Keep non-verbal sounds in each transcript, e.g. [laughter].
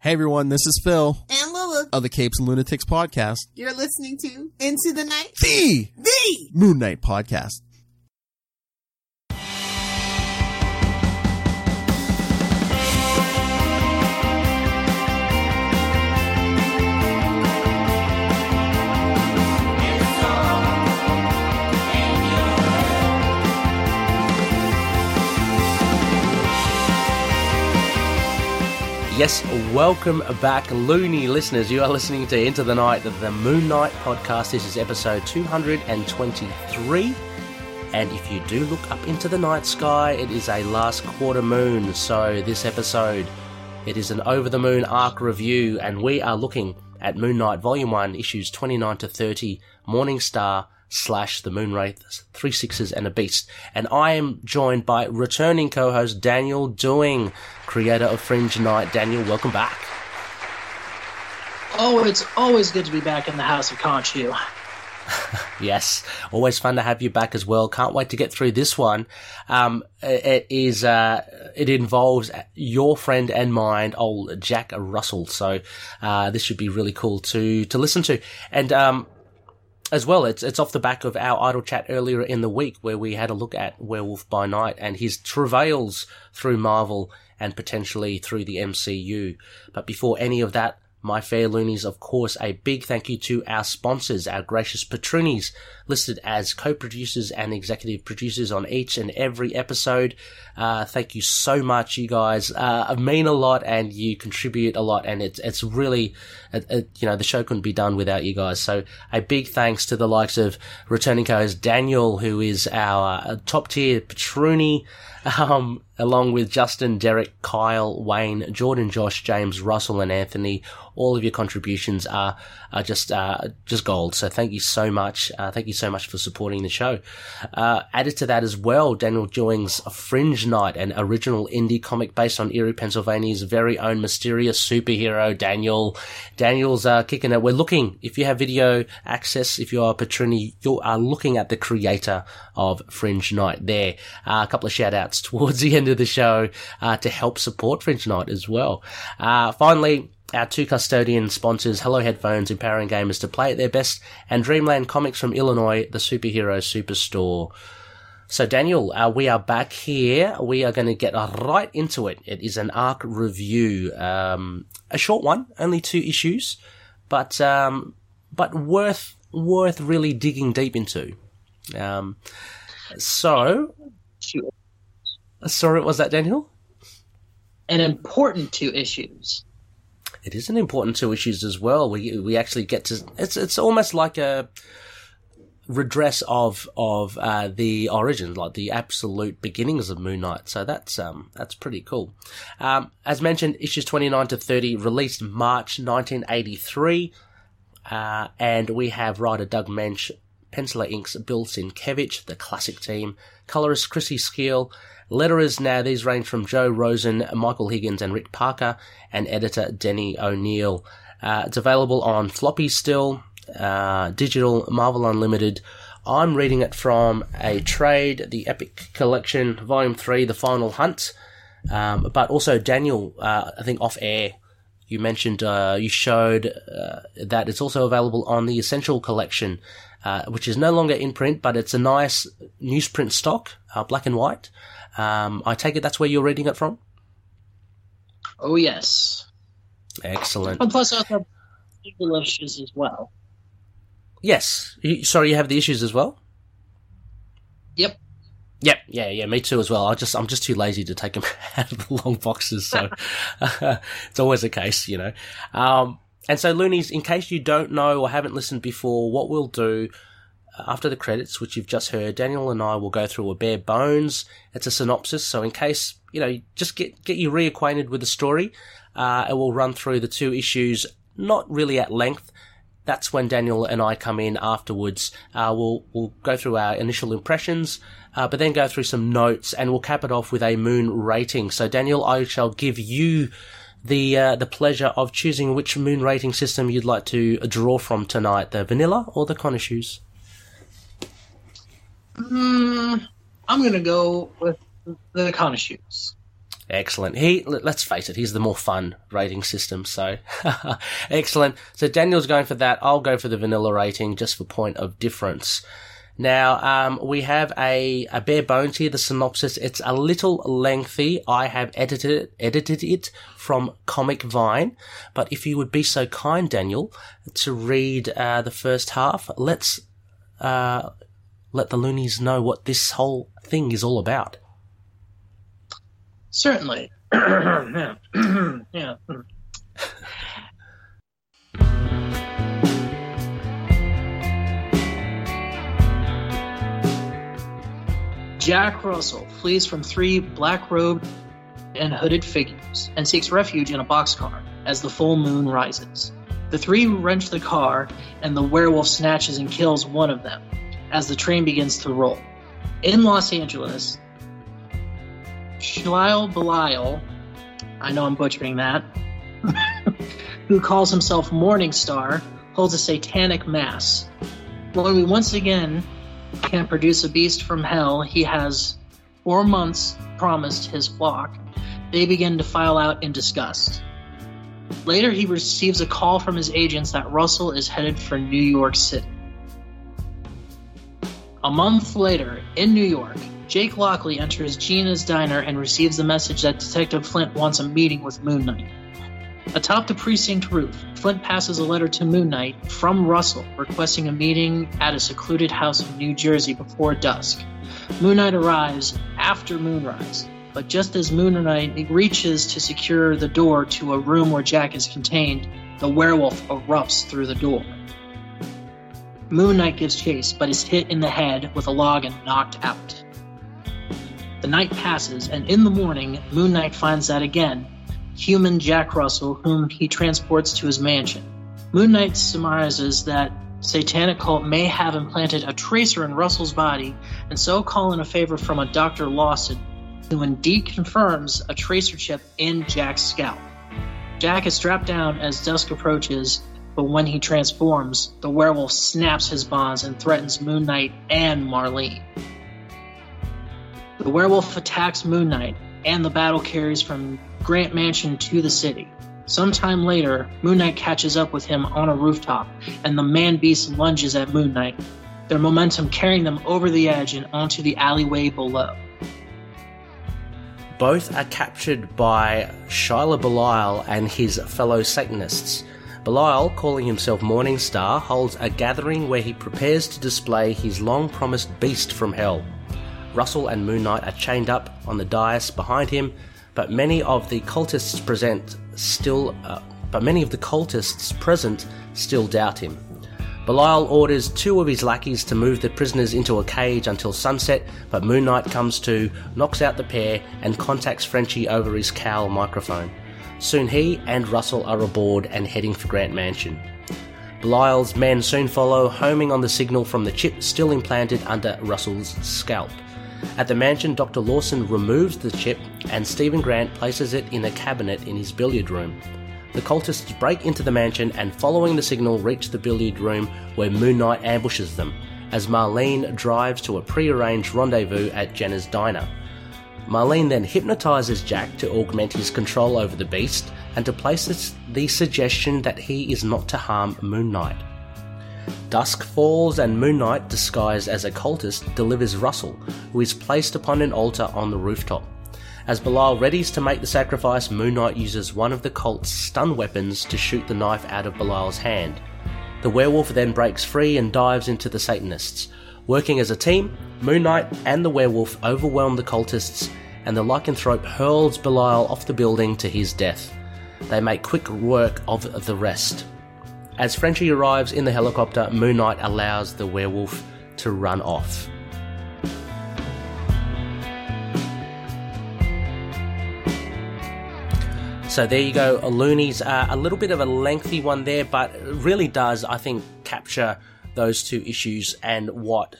Hey everyone, this is Phil And Lula, of the Capes and Lunatics podcast, you're listening to Into the Night. the The Moon Knight podcast. Yes, welcome back, loony listeners. You are listening to Into the Night, the Moon Knight podcast. This is episode 223. And if you do look up into the night sky, it is a last quarter moon. So, this episode, it is an over the moon arc review, and we are looking at Moon Knight Volume 1, issues 29 to 30, Morning Star slash the Moon Wraith, three sixes and a beast. And I am joined by returning co-host Daniel Doing, creator of Fringe Night. Daniel, welcome back. Oh, it's always good to be back in the house of Khonshu. [laughs] Yes, always fun to have you back as well. Can't wait to get through this one. Um, it is, uh, it involves your friend and mine, old Jack Russell. So, uh, this should be really cool to, to listen to. And, um, as well, it's it's off the back of our idle chat earlier in the week where we had a look at Werewolf by Night and his travails through Marvel and potentially through the MCU. But before any of that, my fair loonies, of course, a big thank you to our sponsors, our gracious patroonies, listed as co-producers and executive producers on each and every episode. Uh, thank you so much, you guys. Uh, mean a lot and you contribute a lot, and it's it's really, it, it, you know, the show couldn't be done without you guys. So a big thanks to the likes of returning co-host Daniel, who is our uh, top tier patroony. Um, along with Justin, Derek, Kyle, Wayne, Jordan, Josh, James, Russell, and Anthony. All of your contributions are, are just, uh, just gold. So thank you so much. Uh, thank you so much for supporting the show. Uh, added to that as well, Daniel Joing's Fringe Night, an original indie comic based on Erie, Pennsylvania's very own mysterious superhero, Daniel. Daniel's, uh, kicking it. We're looking, if you have video access, if you are a patroony, you are looking at the creator of Fringe Night there. Uh, a couple of shout outs [laughs] towards the end of the show uh, to help support Fringe Night as well. Uh, finally, our two custodian sponsors, Hello Headphones, empowering gamers to play at their best, and Dreamland Comics from Illinois, the superhero superstore. So, Daniel, uh, we are back here. We are going to get right into it. It is an arc review, um, a short one, only two issues, but um, but worth worth really digging deep into. Um, so, sorry, was that Daniel? And important two issues. It is an important two issues as well. We we actually get to it's it's almost like a redress of of uh, the origins, like the absolute beginnings of Moon Knight. So that's um that's pretty cool. Um, as mentioned, issues twenty nine to thirty released March nineteen eighty three, uh, and we have writer Doug Moench, penciler inks Bill Sienkiewicz, the classic team, colorist Christie Scheele. Letterers now these range from Joe Rosen, Michael Higgins, and Rick Parker, and editor Denny O'Neil. Uh, it's available on floppy still, uh, digital, Marvel Unlimited. I'm reading it from a trade, the Epic Collection, Volume 3, The Final Hunt. Um, but also, Daniel, uh, I think off air, you mentioned, uh, you showed uh, that it's also available on the Essential Collection, uh, which is no longer in print, but it's a nice newsprint stock, uh, black and white. Um, I take it that's where you're reading it from? Oh, yes. Excellent. And plus, I have visual issues as well. Yes. You, sorry, you have the issues as well? Yep. Yep, yeah, yeah, me too as well. I just, I'm just too lazy to take them [laughs] out of the long boxes, so [laughs] it's always the case, you know. Um, and so, Loonies, in case you don't know or haven't listened before, what we'll do uh, after the credits, which you've just heard, Daniel and I will go through a bare bones. It's a synopsis, so in case you know, just get get you reacquainted with the story, uh, and we'll run through the two issues, not really at length. That's when Daniel and I come in afterwards. Uh, we'll we'll go through our initial impressions, uh, but then go through some notes, and we'll cap it off with a moon rating. So, Daniel, I shall give you the uh, the pleasure of choosing which moon rating system you'd like to draw from tonight: the vanilla or the Connoisseurs. Mm, I'm going to go with the Connoisseurs. Excellent. He, let's face it, he's the more fun rating system. So, [laughs] excellent. So Daniel's going for that. I'll go for the vanilla rating just for point of difference. Now, um, we have a, a bare bones here, the synopsis. It's a little lengthy. I have edited it, edited it from Comic Vine. But if you would be so kind, Daniel, to read, uh, the first half, let's, uh, let the loonies know what this whole thing is all about. Certainly. [clears throat] yeah. [clears throat] yeah. Jack Russell flees from three black robed and hooded figures and seeks refuge in a boxcar as the full moon rises. The three wrench the car, and the werewolf snatches and kills one of them as the train begins to roll. In Los Angeles, Shlyle Belial, I know I'm butchering that, [laughs] who calls himself Morningstar, holds a satanic mass. When we once again can produce a beast from hell, he has four months promised his flock. They begin to file out in disgust. Later, he receives a call from his agents that Russell is headed for New York City. A month later, in New York, Jake Lockley enters Gina's diner and receives the message that Detective Flint wants a meeting with Moon Knight. Atop the precinct roof, Flint passes a letter to Moon Knight from Russell requesting a meeting at a secluded house in New Jersey before dusk. Moon Knight arrives after moonrise, but just as Moon Knight reaches to secure the door to a room where Jack is contained, the werewolf erupts through the door. Moon Knight gives chase, but is hit in the head with a log and knocked out. The night passes, and in the morning, Moon Knight finds that again, human Jack Russell, whom he transports to his mansion. Moon Knight surmises that Satanic Cult may have implanted a tracer in Russell's body, and so call in a favor from a Dr. Lawson, who indeed confirms a tracer chip in Jack's scalp. Jack is strapped down as dusk approaches, but when he transforms, the werewolf snaps his bonds and threatens Moon Knight and Marlene. The werewolf attacks Moon Knight, and the battle carries from Grant Mansion to the city. Sometime later, Moon Knight catches up with him on a rooftop, and the man beast lunges at Moon Knight, their momentum carrying them over the edge and onto the alleyway below. Both are captured by Shiloh Belial and his fellow Satanists. Belial, calling himself Morning Star, holds a gathering where he prepares to display his long promised beast from hell. Russell and Moon Knight are chained up on the dais behind him, but many of the cultists present still, uh, but many of the cultists present still doubt him. Belial orders two of his lackeys to move the prisoners into a cage until sunset, but Moon Knight comes to, knocks out the pair, and contacts Frenchie over his cowl microphone. Soon he and Russell are aboard and heading for Grant Mansion. Belial's men soon follow, homing on the signal from the chip still implanted under Russell's scalp. At the mansion, Dr. Lawson removes the chip and Steven Grant places it in a cabinet in his billiard room. The cultists break into the mansion and, following the signal, reach the billiard room where Moon Knight ambushes them as Marlene drives to a prearranged rendezvous at Jenna's diner. Marlene then hypnotizes Jack to augment his control over the beast and to place the suggestion that he is not to harm Moon Knight. Dusk falls and Moon Knight, disguised as a cultist, delivers Russell, who is placed upon an altar on the rooftop. As Belial readies to make the sacrifice, Moon Knight uses one of the cult's stun weapons to shoot the knife out of Belial's hand. The werewolf then breaks free and dives into the Satanists. Working as a team, Moon Knight and the werewolf overwhelm the cultists, and the lycanthrope hurls Belial off the building to his death. They make quick work of the rest. As Frenchie arrives in the helicopter, Moon Knight allows the werewolf to run off. So there you go, Loonies. Uh, a little bit of a lengthy one there, but really does, I think, capture those two issues and what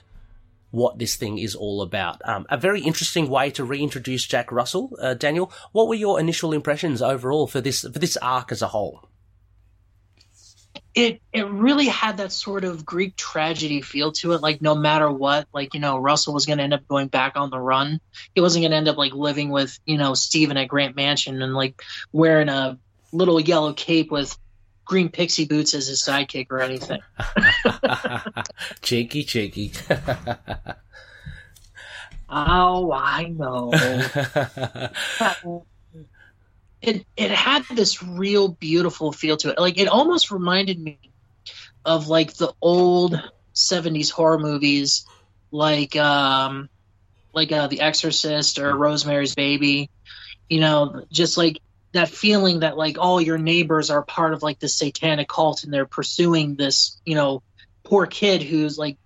what this thing is all about. Um, a very interesting way to reintroduce Jack Russell. Uh, Daniel, what were your initial impressions overall for this for this arc as a whole? It it really had that sort of Greek tragedy feel to it. Like no matter what, like you know, Russell was going to end up going back on the run. He wasn't going to end up like living with you know Steven at Grant Mansion and like wearing a little yellow cape with green pixie boots as his sidekick or anything. [laughs] cheeky, cheeky. oh, I know. [laughs] it it had this real beautiful feel to it. Like it almost reminded me of like the old '70s horror movies, like um, like uh, The Exorcist or Rosemary's Baby. You know, just like that feeling that like all your neighbors are part of like the satanic cult and they're pursuing this, you know, poor kid who's like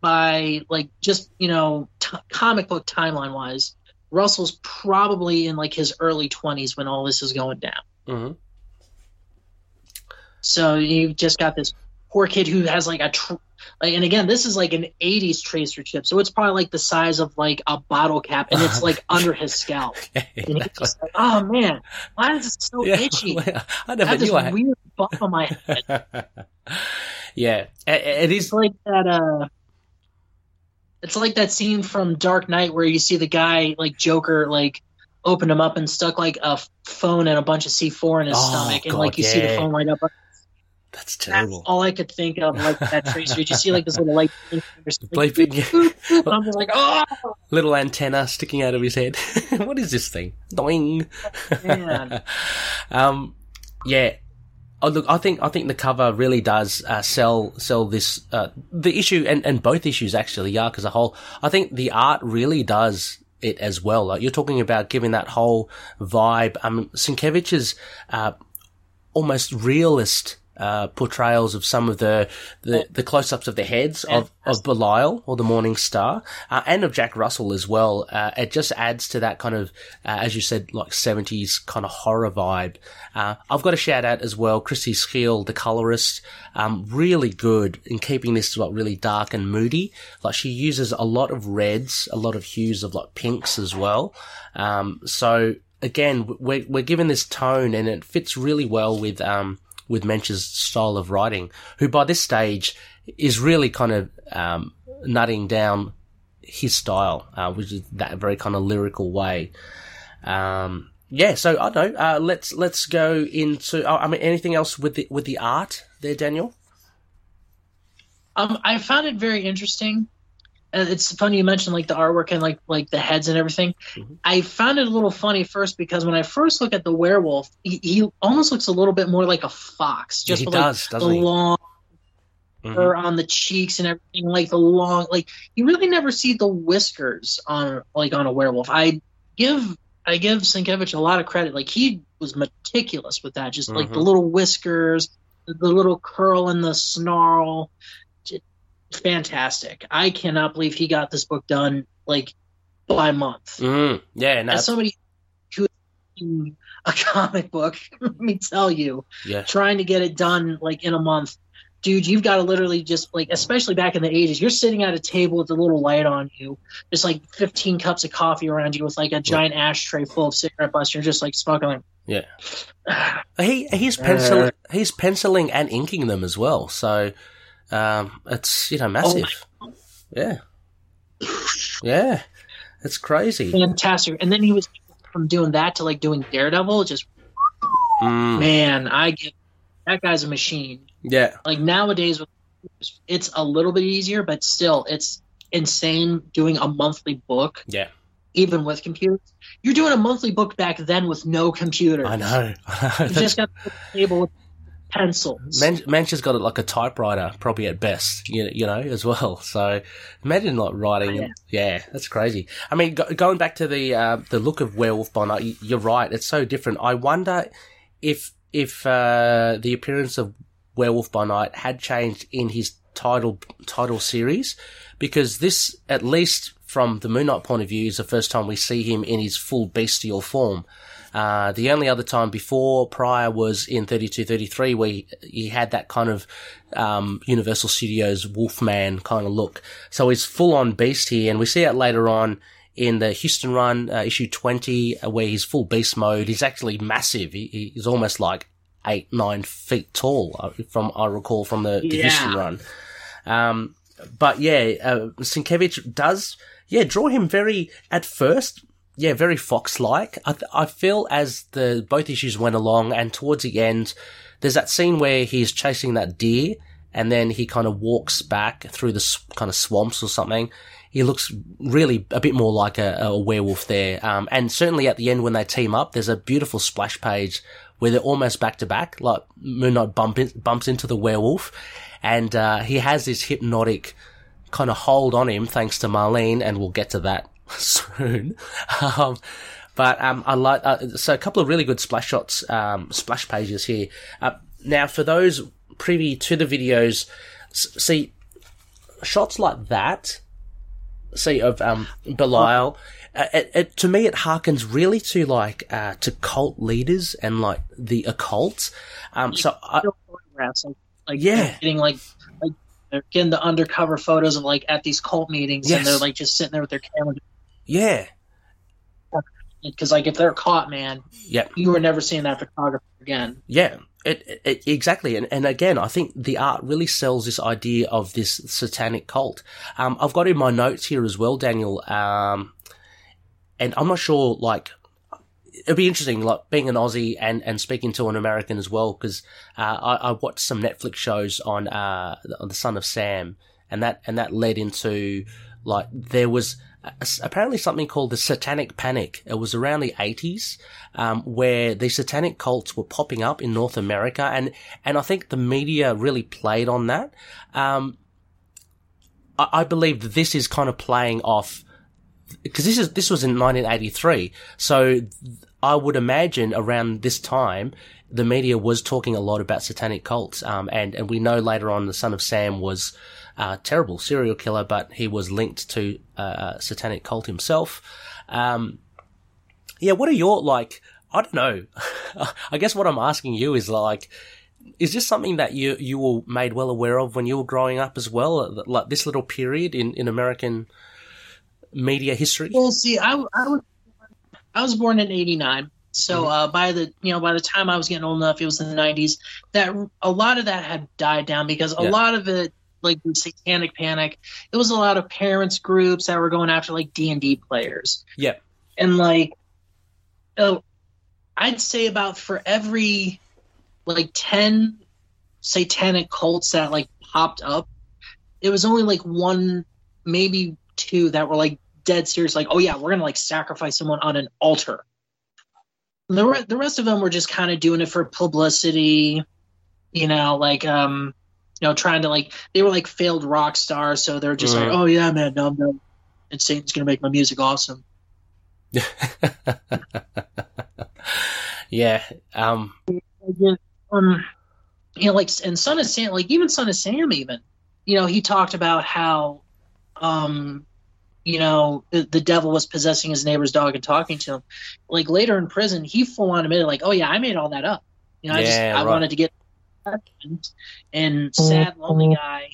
by like just you know t- comic book timeline wise Russell's probably in like his early 20s when all this is going down. hmm So you've just got this poor kid who has like a, tr- like, and again, this is like an 80s tracer chip. So it's probably like the size of like a bottle cap and it's like [laughs] under his scalp. [laughs] Yeah, And he's exactly. like, oh man, why is it so [laughs] Yeah, itchy? I I never have this I had. weird bump on my head. yeah, it, it is. It's like that, uh, it's like that scene from Dark Knight where you see the guy like Joker like opened him up and stuck like a phone and a bunch of C4 in his Oh, stomach and God, like you see the phone light up. That's That's terrible. all I could think of like that tracer. You see like this little light Bleeping. [laughs] [laughs] and I'm just like, oh Little antenna sticking out of his head. [laughs] what is this thing? Doing. man. um, yeah. Oh, look, I think I think the cover really does uh, sell sell this uh, the issue and, and both issues actually Yark as a whole. I think the art really does it as well. Like you're talking about giving that whole vibe. Um, Sienkiewicz's uh, almost realist uh, portrayals of some of the the, the close ups of the heads of, of Belial or the Morning Star uh, and of Jack Russell as well. Uh, it just adds to that kind of, uh, as you said, like 70s kind of horror vibe. Uh, I've got a shout out as well, Christie Scheele, the colorist, um, really good in keeping this like really dark and moody. Like she uses a lot of reds, a lot of hues of like pinks as well. Um, so again, we're, we're given this tone and it fits really well with, um, with Moench's style of writing, who by this stage is really kind of, um, nutting down his style, uh, which is that very kind of lyrical way. Um, yeah, so I don't know. Uh, let's let's go into. oh, I mean, anything else with the with the art there, Daniel? Um, I found it very interesting. Uh, it's funny you mentioned like the artwork and like like the heads and everything. Mhm. I found it a little funny first because when I first look at the werewolf, he, he almost looks a little bit more like a fox, just he with, like, does, the doesn't he? long fur on the cheeks and everything, like the long, like you really never see the whiskers on like on a werewolf. I give I give Sienkiewicz a lot of credit. Like he was meticulous with that, just like the Mhm. little whiskers, the, the little curl and the snarl. Fantastic! I cannot believe he got this book done like by month. Mm, yeah, no, As somebody who a [laughs] comic book, [laughs] let me tell you, yeah, trying to get it done like in a month dude you've got to literally just like especially back in the 80s you're sitting at a table with a little light on you just like 15 cups of coffee around you with like a giant ashtray full of cigarette butts you're just like smoking like yeah. [sighs] He he's pencil he's penciling and inking them as well. So um, it's you know massive. Yeah, yeah, it's crazy. fantastic and then he was from doing that to like doing daredevil just Mm, man i get that guy's a machine yeah, like nowadays it's a little bit easier but still it's insane doing a monthly book yeah. even with computers you're doing a monthly book back then with no computers I know. [laughs] I know. You just got the table with pencils. Man, Moench's got it like a typewriter, probably at best, you, you know, as well. [laughs] So imagine like writing. Yeah. Yeah, that's crazy. I mean, go, going back to the uh, the look of Werewolf by Night, you're right. It's so different. I wonder if if uh, the appearance of Werewolf by Night had changed in his title title series, because this, at least from the Moon Knight point of view, is the first time we see him in his full bestial form. Uh, the only other time before prior was in 3233 where he, he had that kind of, um, Universal Studios Wolfman kind of look. So he's full on beast here and we see it later on in the Huston run, uh, issue 20, uh, where he's full beast mode. He's actually massive. He, he's almost like eight, nine feet tall, uh, from I recall from the, the Yeah. history run. Um, but yeah, uh, Sienkiewicz does, yeah, draw him very, at first, yeah, very Fox-like. I, I feel as the both issues went along and towards the end, there's that scene where he's chasing that deer and then he kind of walks back through the s- kind of swamps or something. He looks really a bit more like a, a werewolf there. Um, and certainly at the end when they team up, there's a beautiful splash page where they're almost back to back, like Moon Knight bump in, bumps into the werewolf and, uh, he has this hypnotic kind of hold on him thanks to Marlene and we'll get to that [laughs] soon. Um, but um, I like uh, so a couple of really good splash shots, um, splash pages here. Uh, now, for those privy to the videos, s- see shots like that. See of um, Belial. Uh, it, it, to me, it harkens really to like uh, to cult leaders and like the occult. Um, so I, photographs, like, like Yeah. getting like like they're getting the undercover photos of like at these cult meetings, Yes. and they're like just sitting there with their camera. Yeah, Because like if they're caught, man, yeah. you were never seeing that photographer again. Yeah, it, it, exactly. And, and again, I think the art really sells this idea of this satanic cult. Um, I've got in my notes here as well, Daniel. Um, and I'm not sure, like, it'd be interesting, like, being an Aussie and, and speaking to an American as well, because, uh, I, I watched some Netflix shows on, uh, on the Son of Sam, and that, and that led into, like, there was, apparently something called the Satanic Panic. It was around the 80s, um, where the satanic cults were popping up in North America, and and I think the media really played on that. Um, I, I believe that this is kind of playing off because this is this was in 1983, so I would imagine around this time the media was talking a lot about satanic cults, um, and and we know later on the son of Sam was a terrible serial killer, but he was linked to uh, a satanic cult himself. Um, yeah, what are your like? I don't know. [laughs] I guess what I'm asking you is like, is this something that you you were made well aware of when you were growing up as well? Like this little period in in American media history. Well, see, I, I was I was born in '89, so Mm-hmm. uh, by the you know by the time I was getting old enough, it was in the '90s. That a lot of that had died down because a Yeah. lot of it, like the Satanic Panic, it was a lot of parents groups that were going after like D and D players, Yeah. and like, oh, I'd say about for every like ten satanic cults that like popped up, it was only like one, maybe two that were like dead serious, like, oh yeah, we're gonna like sacrifice someone on an altar. The re- the rest of them were just kind of doing it for publicity, you know, like um, you know, trying to like they were like failed rock stars, so they're just like, Mhm. oh yeah, man, no, no, and Satan's gonna make my music awesome. [laughs] yeah. Um. um, you know, like and Son of Sam, like even Son of Sam, even you know, he talked about how, um, you know, the, the devil was possessing his neighbor's dog and talking to him. Like later in prison, he full on admitted, like, oh yeah, I made all that up. You know, I just Yeah, I right. wanted to get and sad lonely guy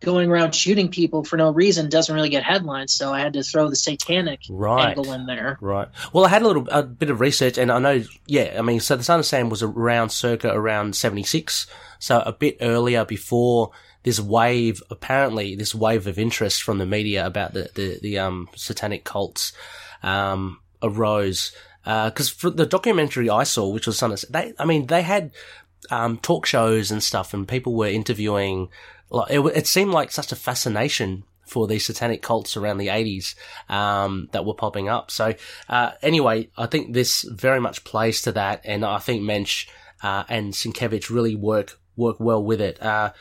going around shooting people for no reason doesn't really get headlines, so I had to throw the satanic Right. angle in there. Right. Well, I had a little a bit of research, and I know. Yeah. I mean, so the Son of Sam was around circa around seventy six, so a bit earlier before this wave. Apparently, this wave of interest from the media about the the, the um satanic cults um arose. Because for the documentary I saw, which was Son of they, I mean, they had um, talk shows and stuff, and people were interviewing. Like it, it seemed like such a fascination for these satanic cults around the 80s um, that were popping up. So uh, anyway, I think this very much plays to that, and I think Moench uh, and Sienkiewicz really work work well with it. Uh,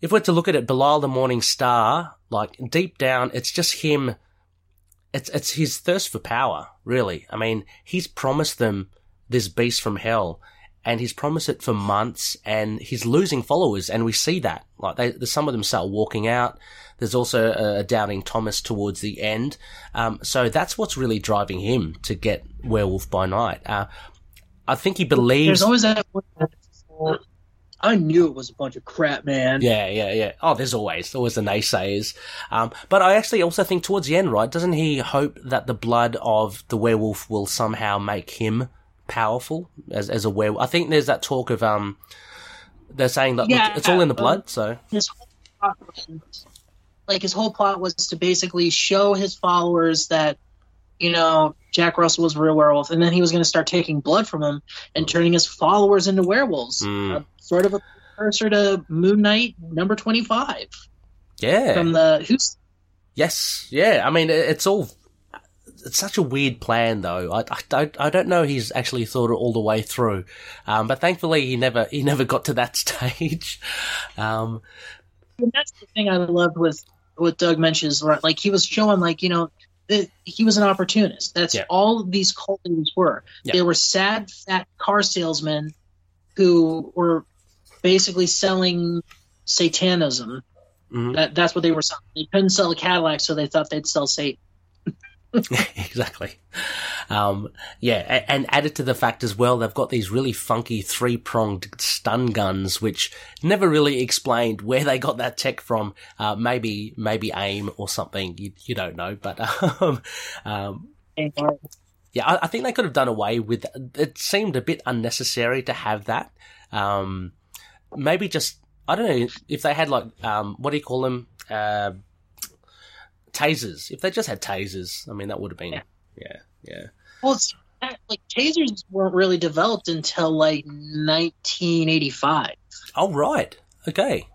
if we're to look at it, Belial the Morning Star, like deep down, it's just him. It's it's his thirst for power, really. I mean, he's promised them this beast from hell, and he's promised it for months, and he's losing followers, and we see that. Like, they, some of them start walking out. There's also a, doubting Thomas towards the end. Um, so that's what's really driving him to get Werewolf by Night. Uh, I think he believes. There's always that. I knew it was a bunch of crap, man. Yeah, yeah, yeah. Oh, there's always always the naysayers. Um, but I actually also think towards the end, right? Doesn't he hope that the blood of the werewolf will somehow make him powerful as as a werewolf. I think there's that talk of um, they're saying that look, it's all in the um, blood. So his plot like his whole plot was to basically show his followers that you know Jack Russell was a real werewolf, and then he was going to start taking blood from him and turning his followers into werewolves, Mm. Uh, sort of a precursor to Moon Knight number twenty five yeah, from the who's yes, yeah. I mean, it's all. It's such a weird plan, though. I, I don't. I don't know. He's actually thought it all the way through, um, but thankfully he never. He never got to that [laughs] stage. Um, And that's the thing I loved with what Doug mentions, like he was showing like you know that he was an opportunist. That's Yeah. all these cult leaders were. Yeah. They were sad, fat car salesmen who were basically selling satanism. mhm. That that's what they were selling. They couldn't sell a Cadillac, so they thought they'd sell Satan. [laughs] exactly. Um, yeah, and added to the fact as well, they've got these really funky three pronged stun guns, which never really explained where they got that tech from. Uh, maybe, maybe A.I.M. or something. You, you don't know, but [laughs] um, um, yeah, I, I think they could have done away with. It seemed a bit unnecessary to have that. Um, maybe just I don't know if they had like um, what do you call them? Uh, tasers. If they just had tasers, I mean that would have been Yeah. yeah, yeah. well, it's, like tasers weren't really developed until like 1985. Oh right, okay.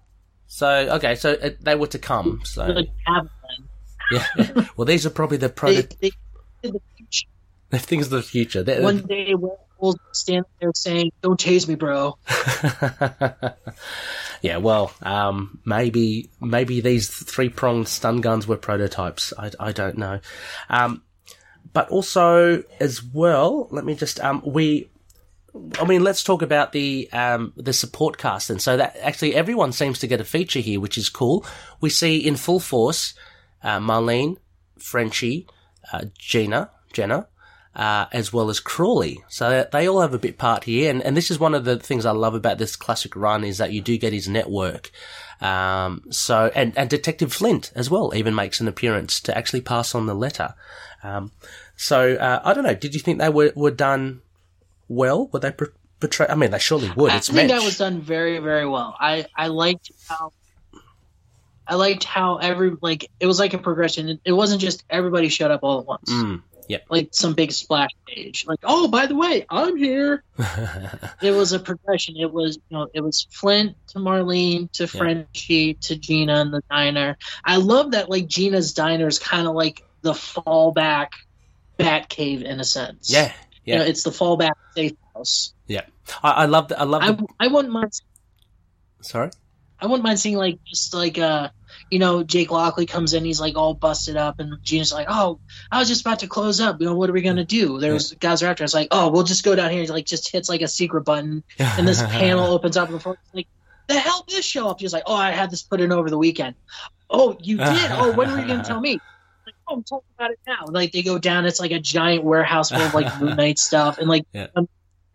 So okay, so it, they were to come. So Like, have them. [laughs] yeah. well, these are probably the They, they, the future. [laughs] things of the future. They're- One day, werewolves stand there saying, "Don't tase me, bro." [laughs] yeah, well, um, maybe maybe these three pronged stun guns were prototypes. I, I don't know. Um, but also as well, let me just um, we. I mean, let's talk about the um, the support cast, and so that actually everyone seems to get a feature here, which is cool. We see in full force uh, Marlene, Frenchie, uh, Gina, Jenna, uh, as well as Crawley. So they all have a bit part here, and, and this is one of the things I love about this classic run is that you do get his network. Um, so and and Detective Flint as well even makes an appearance to actually pass on the letter. Um, so uh, I don't know. Did you think they were were done well? Were they per- portray? I mean, they surely would. I think that was done very, very well. I I liked how I liked how every like it was like a progression. It, it wasn't just everybody showed up all at once, Mm, yep. like some big splash page. Like, oh, by the way, I'm here. [laughs] it was a progression. It was you know it was Flint to Marlene to Frenchie to Gina and the diner. I love that like Gina's diner is kind of like the fallback bat cave in a sense. yeah, You know, yeah, it's the fallback safe house. yeah. I, I love. that. I love. I, I wouldn't mind sorry. I wouldn't mind seeing like just like uh you know Jake Lockley comes in he's like all busted up and Gina's like oh I was just about to close up. You know what are we gonna do? There's guys are after us like oh we'll just go down here He like just hits like a secret button and this panel [laughs] opens up and the like the hell did this show up? She's like oh I had this put in over the weekend. Oh you [laughs] did? Oh when were you gonna tell me? Like oh I'm talking about it now. Like they go down it's like a giant warehouse full of like [laughs] Moon Knight stuff and like Yeah. um,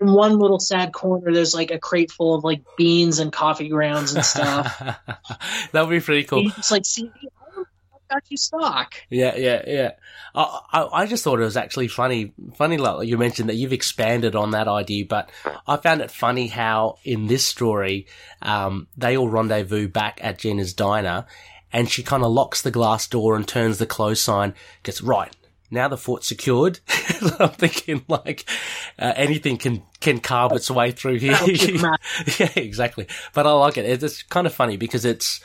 in one little sad corner there's like a crate full of like beans and coffee grounds and stuff. [laughs] that would be pretty cool. It's like, see, I got you stock. Yeah, yeah, yeah. I, I, I just thought it was actually funny. Funny, like you mentioned that you've expanded on that idea, but I found it funny how in this story, um, they all rendezvous back at Gina's diner, and she kind of locks the glass door and turns the close sign. Gets right now the fort's secured. [laughs] I'm thinking like uh, anything can can carve its way through here. That'll keep 'em out. yeah, exactly. But I like it. It's, it's kind of funny because it's,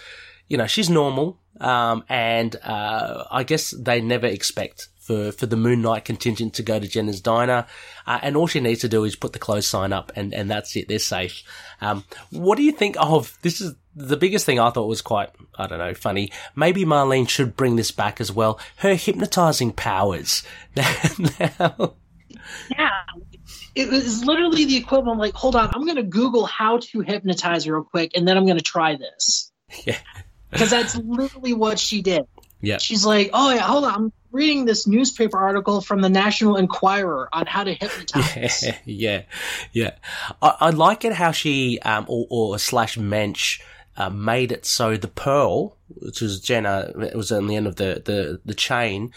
you know, she's normal, um, and uh, I guess they never expect for for the Moon Knight contingent to go to Jenna's diner, uh, and all she needs to do is put the close sign up, and and that's it. They're safe. Um, what do you think of this? Is the biggest thing I thought was quite, I don't know, funny. Maybe Marlene should bring this back as well. Her hypnotizing powers. [laughs] now, Yeah. It was literally the equivalent. Like, hold on, I'm going to Google how to hypnotize real quick, and then I'm going to try this. [laughs] Yeah. Because that's literally what she did. yeah, She's like, oh, yeah, hold on. I'm reading this newspaper article from the National Enquirer on how to hypnotize. [laughs] yeah, yeah, yeah. I, I like it how she um or, or slash Moench uh, made it so the pearl, which was Jenna, it was on the end of the the the chain.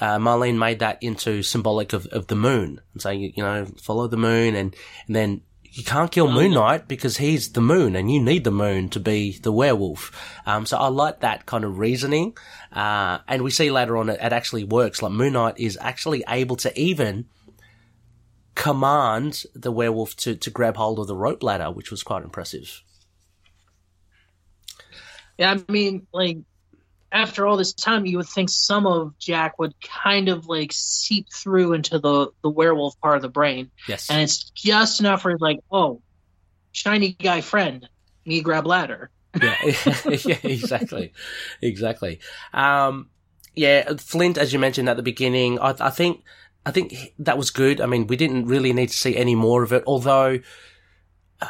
Uh, Marlene made that into symbolic of, of the moon and saying, you know, follow the moon and, and then you can't kill Moon Knight because he's the moon and you need the moon to be the werewolf. Um, so I like that kind of reasoning. Uh, and we see later on it, it actually works. Like Moon Knight is actually able to even command the werewolf to, to grab hold of the rope ladder, which was quite impressive. Yeah, I mean, like after all this time, you would think some of Jack would kind of like seep through into the the werewolf part of the brain, Yes. and it's just enough for he's like, "Oh, shiny guy friend, me grab ladder." yeah, [laughs] yeah, exactly, exactly. Um, yeah, Flint, as you mentioned at the beginning, I, I think, I think that was good. I mean, we didn't really need to see any more of it, although. Uh,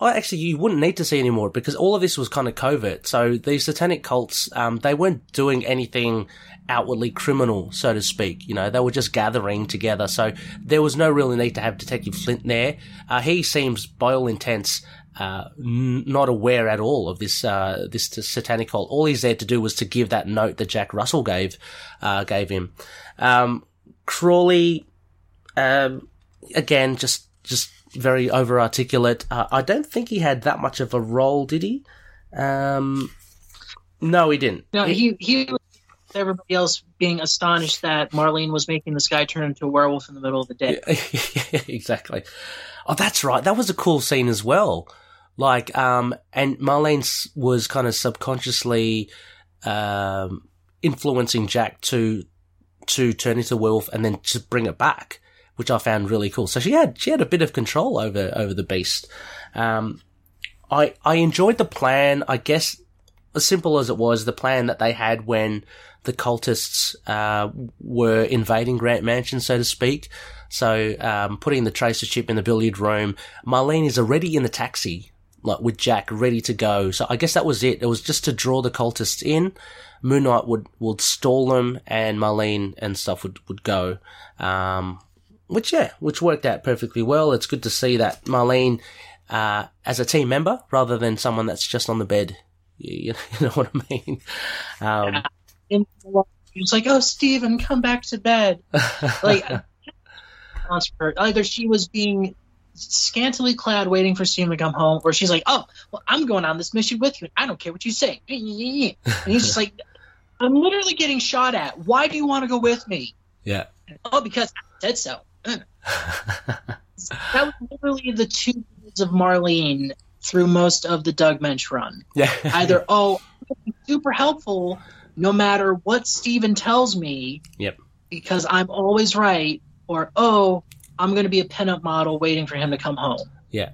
well, actually, you wouldn't need to see any more because all of this was kind of covert. So these satanic cults, um, they weren't doing anything outwardly criminal, so to speak. You know, they were just gathering together. So there was no real need to have Detective Flint there. Uh, he seems, by all intents, uh, n- not aware at all of this uh, this satanic cult. All he's there to do was to give that note that Jack Russell gave uh, gave him. Um, Crawley, um, again, just just very over articulate. Uh, I don't think he had that much of a role, did he? Um, no, he didn't. No, he he was everybody else being astonished that Marlene was making this guy turn into a werewolf in the middle of the day. [laughs] exactly. Oh, that's right. That was a cool scene as well. Like, um, and Marlene was kind of subconsciously um, influencing Jack to to turn into a werewolf and then just bring it back, which I found really cool. So she had she had a bit of control over over the beast. Um, I I enjoyed the plan. I guess as simple as it was, the plan that they had when the cultists uh, were invading Grant Mansion, so to speak. So um, putting the tracer chip in the billiard room, Marlene is already in the taxi, like with Jack ready to go. So I guess that was it. It was just to draw the cultists in. Moon Knight would would stall them, and Marlene and stuff would would go. Um, which yeah, which worked out perfectly well. It's good to see that Marlene uh, as a team member rather than someone that's just on the bed. You, you [laughs] know what I mean? Um, In It's like, oh, Steven, come back to bed. [laughs] Like, either she was being scantily clad waiting for Steven to come home, or she's like, oh, well, I'm going on this mission with you. I don't care what you say. [laughs] And he's just like, I'm literally getting shot at. Why do you want to go with me? yeah. Oh, because I said so. That was literally the two words of Marlene through most of the Doug Moench run. Yeah. Either, [laughs] oh, super helpful no matter what Steven tells me Yep. because I'm always right, or, oh, I'm going to be a pinup model waiting for him to come home. Yeah.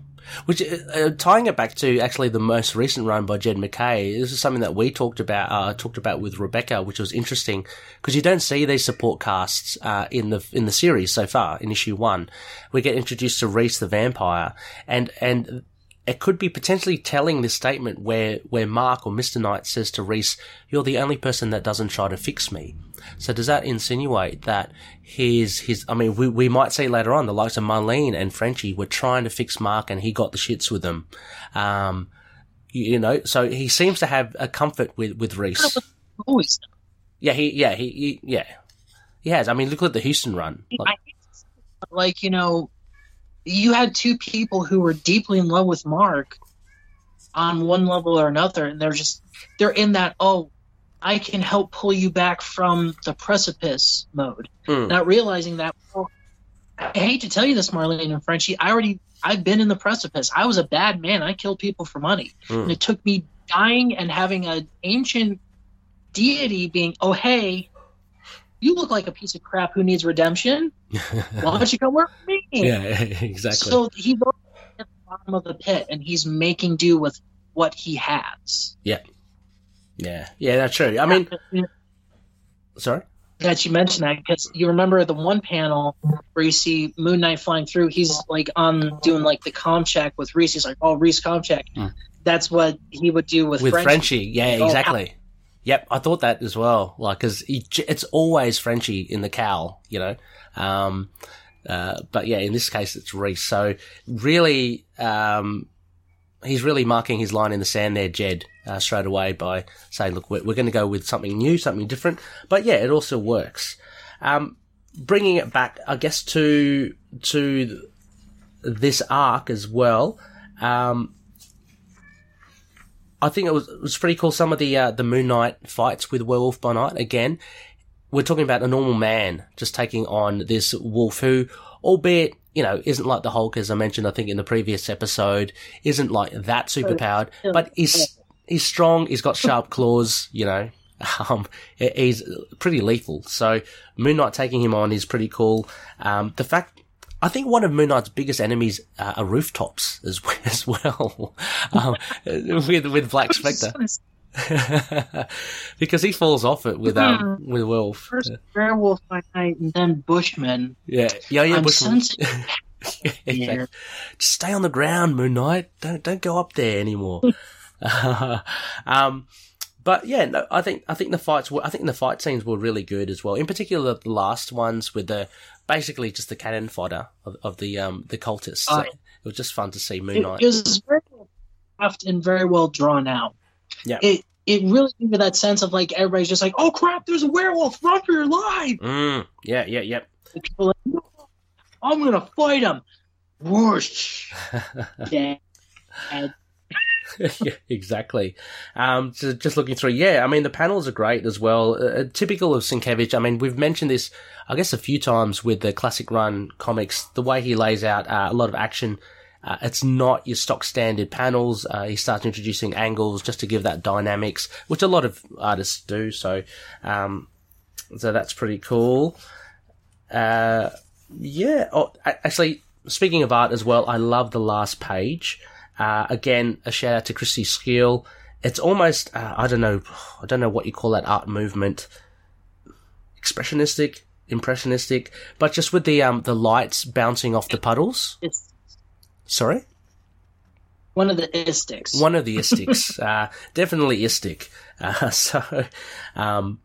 Which, uh, uh, tying it back to actually the most recent run by Jed MacKay, this is something that we talked about, uh, talked about with Rebecca, which was interesting because you don't see these support casts, uh, in the, in the series so far in issue one. We get introduced to Reese the vampire and, and it could be potentially telling this statement where, where Mark or Mr. Knight says to Reese, you're the only person that doesn't try to fix me. So does that insinuate that his, his, I mean, we, we might see later on the likes of Marlene and Frenchie were trying to fix Mark and he got the shits with them. Um, you, you know, so he seems to have a comfort with, with Reese. Always. Yeah, he, yeah, he, he, yeah, he has. I mean, look at the Huston run. Like, I hate to say it, but, like, you know, you had two people who were deeply in love with Mark on one level or another, and they're just, they're in that, oh, I can help pull you back from the precipice mode. Hmm. Not realizing that, well, I hate to tell you this, Marlene and Frenchie, I already, I've been in the precipice. I was a bad man. I killed people for money. Hmm. And it took me dying and having an ancient deity being, oh, hey, you look like a piece of crap who needs redemption. [laughs] Why don't you come work for me? yeah, [laughs] exactly. So he's already at the bottom of the pit and he's making do with what he has. yeah, yeah, yeah, that's true. I mean, sorry. that you mentioned that because you remember the one panel where you see Moon Knight flying through. He's like on doing like the com check with Reese. He's like, "Oh, Reese com check." Mm. That's what he would do with, with Frenchie. Frenchie. Yeah, Oh, exactly. Yep, I thought that as well. Like, because it's always Frenchie in the cowl, you know. Um, uh, but yeah, in this case, it's Reese. So really, um, he's really marking his line in the sand there, Jed, uh, straight away by saying, "Look, we're, we're going to go with something new, something different." But yeah, it also works. um, bringing it back, I guess to to this arc as well. Um, I think it was it was pretty cool. Some of the uh, the Moon Knight fights with Werewolf by Night. Again, we're talking about a normal man just taking on this wolf who, albeit you know, isn't like the Hulk as I mentioned. I think in the previous episode, isn't like that superpowered, but he's he's strong. He's got sharp claws. You know, [laughs] um, he's pretty lethal. So Moon Knight taking him on is pretty cool. Um, the fact I think one of Moon Knight's biggest enemies uh, are rooftops as, [laughs] as well, um, with with Black Spectre. [laughs] because he falls off it with um with Wolf. First Werewolf by Night and then Bushman. Yeah, yeah, yeah. I'm Bushman. sensing [laughs] Yeah, here. Just stay on the ground, Moon Knight. Don't don't go up there anymore. um, but yeah, no, I think I think the fights were I think the fight scenes were really good as well. In particular, the last ones with the basically just the cannon fodder of, of the um the cultists. Oh, it was just fun to see Moon It, Knight. it was very well crafted and very well drawn out. Yeah. It it really gave me that sense of like everybody's just like, oh crap, there's a werewolf, run for your life. Mm, yeah, yeah, yeah. Like, "No, I'm gonna fight him. Whoosh. [laughs] [laughs] yeah, exactly. Um, so just looking through, yeah, I mean, the panels are great as well. Uh, typical of Sienkiewicz. I mean, we've mentioned this, I guess, a few times with the classic run comics, the way he lays out uh, a lot of action. Uh, it's not your stock standard panels. Uh, he starts introducing angles just to give that dynamics, which a lot of artists do. So, um, so that's pretty cool. Uh, yeah. Oh, actually, speaking of art as well, I love the last page. Uh, again, a shout out to Christie Scheele. It's almost, uh, I don't know, I don't know what you call that art movement. Expressionistic, impressionistic, but just with the, um, the lights bouncing off the puddles. it's Sorry? one of the istics. One of the istics. [laughs] uh, definitely istic. Uh, [laughs] so, um,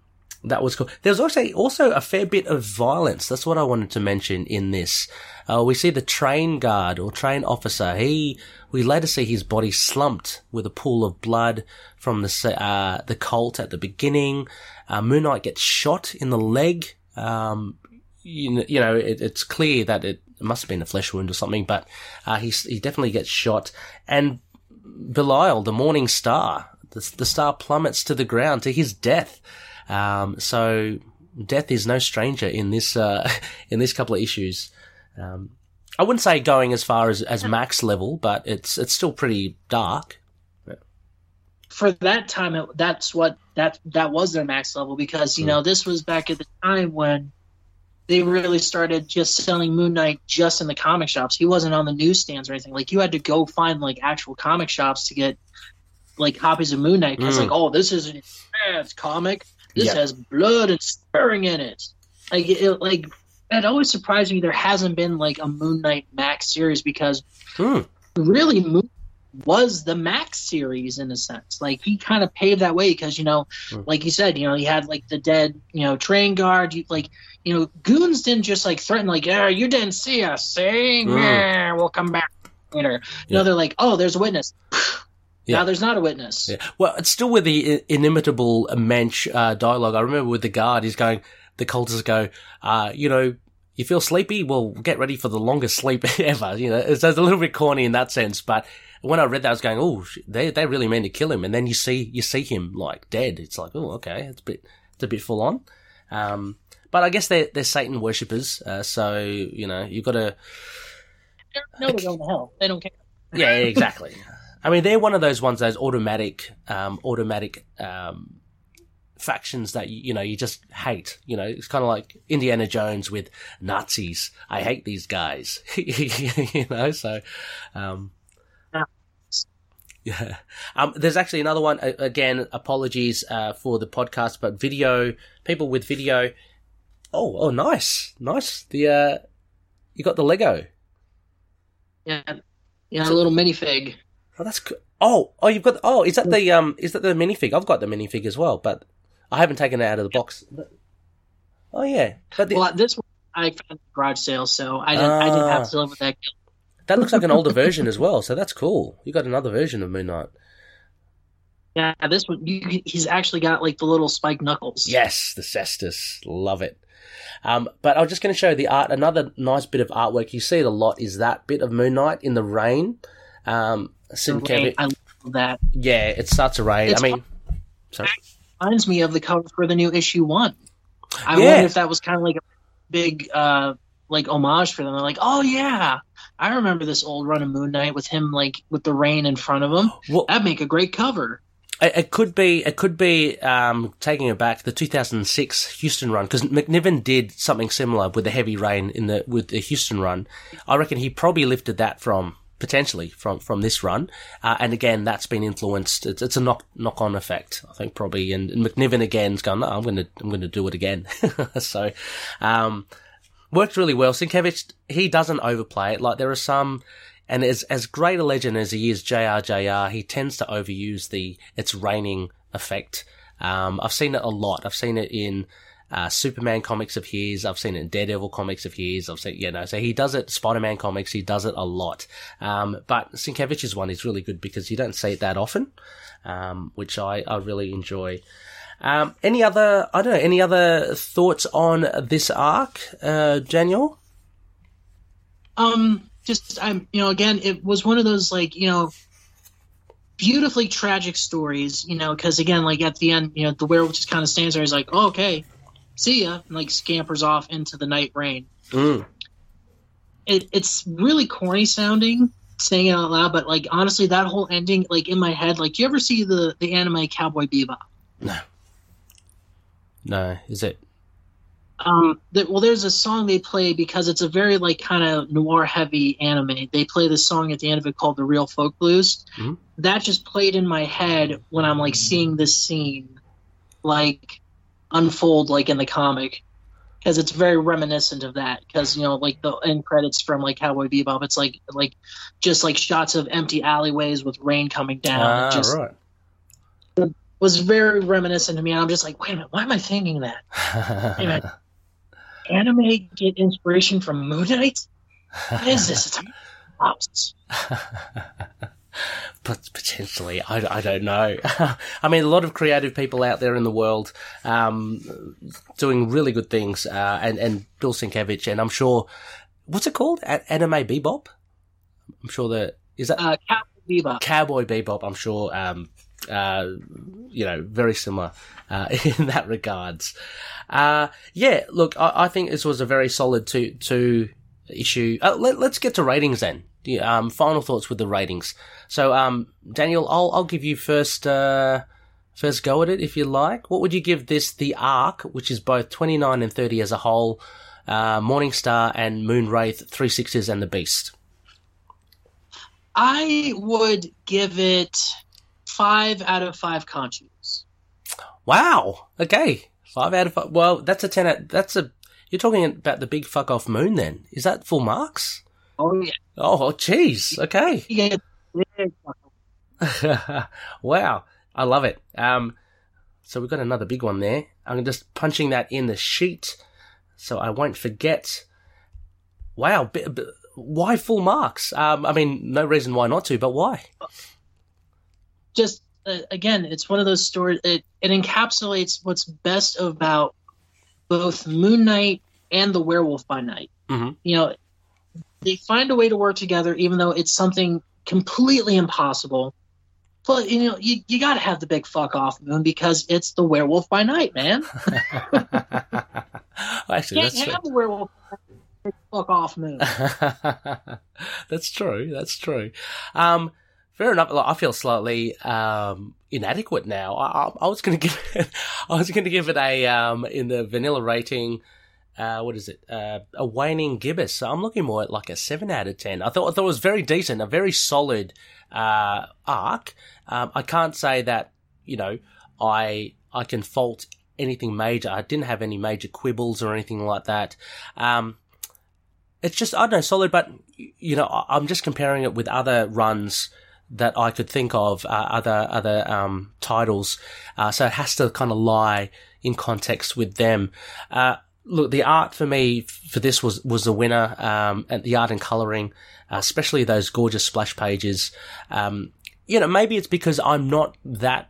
that was cool. There's also, also a fair bit of violence. That's what I wanted to mention in this. Uh, we see the train guard or train officer. He, we later see his body slumped with a pool of blood from the, uh, the cult at the beginning. Uh, Moon Knight gets shot in the leg. Um, you you know it, it's clear that it must have been a flesh wound or something, but, uh, he, he definitely gets shot. And Belial, the morning star, the, the star plummets to the ground to his death. Um, so death is no stranger in this, uh, [laughs] in this couple of issues. Um, I wouldn't say going as far as, as max level, but it's, it's still pretty dark. for that time it, that's what that that was their max level because you know this was back at the time when they really started just selling Moon Knight just in the comic shops. He wasn't on the newsstands or anything. Like you had to go find like actual comic shops to get like copies of Moon Knight because Mm. like oh this is an advanced comic. This has blood and swearing in it. Like it, like it always surprised me there hasn't been like a Moon Knight Max series because Hmm. really Moon was the Max series in a sense. Like he kind of paved that way because you know, Hmm. like you said, you know, he had like the dead, you know, train guard. You, like you know, goons didn't just like threaten like, "Yeah, you didn't see us, see? Hmm. Yeah, we'll come back later." Yeah. know, they're like, "Oh, there's a witness." Yeah. Now there's not a witness. Yeah. Well, it's still with the inimitable Moench uh, dialogue. I remember with the guard, he's going, the cultists go, uh, you know, you feel sleepy? Well, get ready for the longest sleep [laughs] ever. You know, it's, it's a little bit corny in that sense, but when I read that, I was going, oh, they, they really mean to kill him. And then you see, you see him like dead. It's like, oh, okay, it's a bit, it's a bit full on. Um, but I guess they're, they're Satan worshippers. Uh, so, you know, you've got to, No, to hell. They don't care. yeah, exactly. [laughs] I mean, they're one of those ones, those automatic, um, automatic, um, factions that, you, know, you just hate. You know, it's kind of like Indiana Jones with Nazis. I hate these guys. [laughs] you know, so, um, Yeah. yeah. [laughs] Um, there's actually another one. Again, apologies, uh, for the podcast, but video, people with video. Oh, oh, nice. Nice. The, uh, you got the Lego. Yeah, yeah, a little minifig. Oh, that's cool. Oh, oh, you've got. Oh, is that the um? Is that the minifig? I've got the minifig as well, but I haven't taken it out of the box. Oh yeah, but the, Well, this one I found at the garage sale, so I didn't. I didn't have to live with that. guilt. that looks like an older version as well. So that's cool. You got another version of Moon Knight. Yeah, this one you, he's actually got like the little spike knuckles. Yes, the Cestus. Love it. Um, but I'm just going to show you the art. Another nice bit of artwork. You see it a lot is that bit of Moon Knight in the rain. Um, Sienkiewicz- I love that. yeah, it starts to rain. It's I mean, sorry. Reminds me of the cover for the new issue one. I Yeah. wonder if that was kind of like a big uh like homage for them. They're like, oh yeah, I remember this old run of Moon Knight with him like with the rain in front of him. Well, That'd make a great cover. It, it could be. It could be um, taking it back the 2006 Huston run because McNiven did something similar with the heavy rain in the with the Huston run. I reckon he probably lifted that from potentially from from this run, uh, and again that's been influenced. It's, it's a knock knock on effect, I think probably. And, and McNiven again's gone. I'm gonna I'm gonna do it again. [laughs] so. Um, worked really well. Sienkiewicz, he doesn't overplay it. Like there are some, and as as great a legend as he is, JRJR, he tends to overuse the "it's raining" effect. Um, I've seen it a lot. I've seen it in uh, Superman comics of his. I've seen it in Daredevil comics of his. I've seen, you know, so he does it. Spider-Man comics, he does it a lot. Um, but Sienkiewicz's one is really good because you don't see it that often, um, which I, I really enjoy. Um, any other, I don't know, any other thoughts on this arc, uh, Daniel? Um, just I'm, you know, again, it was one of those like, you know, beautifully tragic stories, you know, because again, like at the end, you know, the werewolf just kind of stands there. He's like, oh, okay, see ya, and like scampers off into the night rain. Mm. It, it's really corny sounding, saying it out loud, but like honestly, that whole ending, like in my head, like, do you ever see the the anime Cowboy Bebop? No. No, is it? Um, that, well, there's a song they play because it's a very like kind of noir heavy anime. They play this song at the end of it called "The Real Folk Blues." Mhm. That just played in my head when I'm like seeing this scene, like unfold like in the comic, because it's very reminiscent of that. Because you know, like the end credits from like Cowboy Bebop, it's like like just like shots of empty alleyways with rain coming down. Ah, just right. was very reminiscent to me. And I'm just like, wait a minute, why am I thinking that? [laughs] Minute. Anime get inspiration from Moon Knight? What is this? It's a mouse. [laughs] but potentially, I, I don't know. [laughs] I mean, a lot of creative people out there in the world um, doing really good things, uh, and and Bill Sienkiewicz, and I'm sure, what's it called? A- Anime Bebop. I'm sure that is that Uh, Cowboy Bebop. Cowboy Bebop. I'm sure, um, uh, you know, very similar uh, [laughs] in that regards. Uh, yeah, look, I, I think this was a very solid two two issue. Uh, let, let's get to ratings then. The, Um, final thoughts with the ratings. So, um, Daniel, I'll I'll give you first uh, first go at it if you like. What would you give this the arc, which is both 29 and 30 as a whole, uh, Morningstar and Moonwraith, Three Sixes, and the Beast? I would give it five out of five Khonshus. Wow. Okay. Five out of five. Well, that's a ten. Out, that's a. You're talking about the big fuck off moon. Then is that full marks? Oh yeah, Oh, jeez. Okay. [laughs] yeah. [laughs] wow. I love it. Um. So we've got another big one there. I'm just punching that in the sheet, so I won't forget. Wow. B- b- why full marks? Um. I mean, no reason why not to, but why? Just uh, again, it's one of those stories. It it encapsulates what's best about both Moon Knight and the Werewolf by Night. Mhm. You know, they find a way to work together, even though it's something completely impossible. But you know, you, you got to have the big fuck off moon because it's the Werewolf by Night, man. [laughs] Actually, Can't that's true. have the Werewolf by Night, big fuck off moon. [laughs] that's true. That's true. Um, fair enough. Like, I feel slightly um, inadequate now. I, I, I was going [laughs] to give it. I was going to give it a um, in the vanilla rating. Uh, what is it? Uh, a waning gibbous. So I'm looking more at like a seven out of ten. I thought I thought it was very decent, a very solid uh, arc. Um, I can't say that you know I I can fault anything major. I didn't have any major quibbles or anything like that. Um, it's just I don't know solid, but you know I'm just comparing it with other runs that I could think of, uh, other other um, titles. Uh, so it has to kind of lie in context with them. Uh, look, the art for me for this was was the winner, um, and the art and coloring, uh, especially those gorgeous splash pages. Um, you know, maybe it's because I'm not that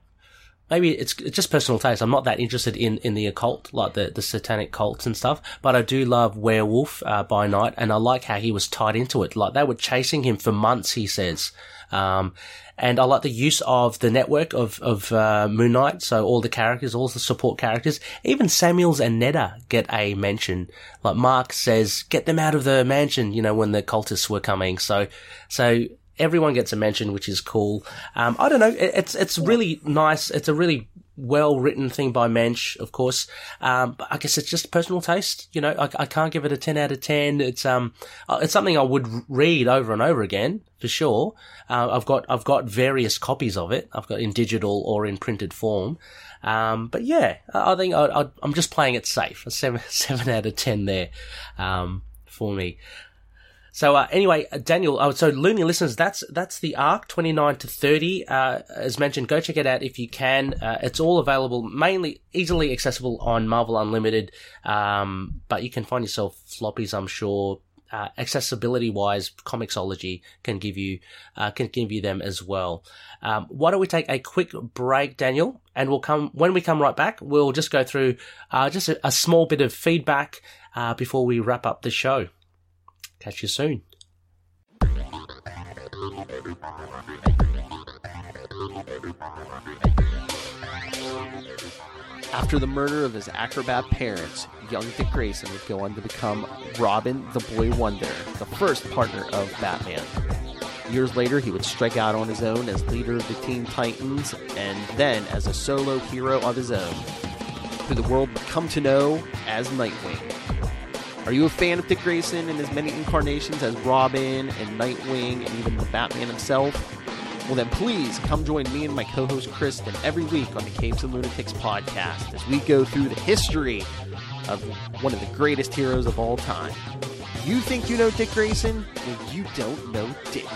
maybe it's, it's just personal taste. I'm not that interested in, in the occult, like the, the satanic cults and stuff, but I do love Werewolf uh, by Night, and I like how he was tied into it. Like they were chasing him for months, he says. Um, and I like the use of the network of, of uh, Moon Knight. So all the characters, all the support characters, even Samuels and Netta get a mention. Like Mark says, get them out of the mansion, you know, when the cultists were coming. So, so everyone gets a mention, which is cool. Um, I don't know. It, it's, it's really nice. It's a really well written thing by Moench, of course. Um, but I guess it's just personal taste. You know, I, I, can't give it a 10 out of 10. It's, um, uh, it's something I would read over and over again, for sure. Uh, I've got, I've got various copies of it. I've got in digital or in printed form. Um, but yeah, I think I, am just playing it safe. A seven, [laughs] seven out of 10 there, um, for me. So uh, anyway, uh, Daniel, oh, so Looney listeners, that's that's the arc, twenty nine to thirty. Uh, as mentioned, go check it out if you can. Uh, it's all available, mainly easily accessible on Marvel Unlimited, um, but you can find yourself floppies, I'm sure. Uh, accessibility wise, Comixology can give you uh, can give you them as well. Um, why don't we take a quick break, Daniel, and we'll come when we come right back. We'll just go through just a, a, small bit of feedback before we wrap up the show. Catch you soon. After the murder of his acrobat parents, young Dick Grayson would go on to become Robin the Boy Wonder, the first partner of Batman. Years later, he would strike out on his own as leader of the Teen Titans, and then as a solo hero of his own, who the world would come to know as Nightwing. Are you a fan of Dick Grayson and his many incarnations as Robin and Nightwing and even the Batman himself? Well, then please come join me and my co host Kristen every week on the Capes and Lunatics podcast as we go through the history of one of the greatest heroes of all time. You think you know Dick Grayson? Well, you don't know Dick.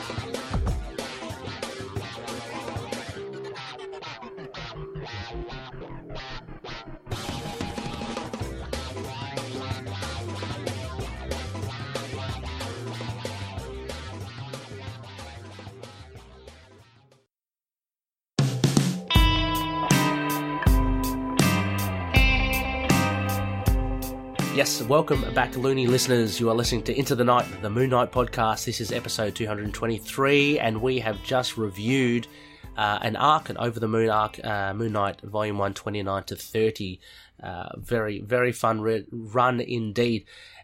Yes, welcome back, Looney listeners. You are listening to Into the Night, the Moon Knight podcast. This is episode 223, and we have just reviewed uh, an arc, an Over the Moon arc, uh, Moon Knight Volume 1, 29 to 30. Uh, very, very fun re- run indeed.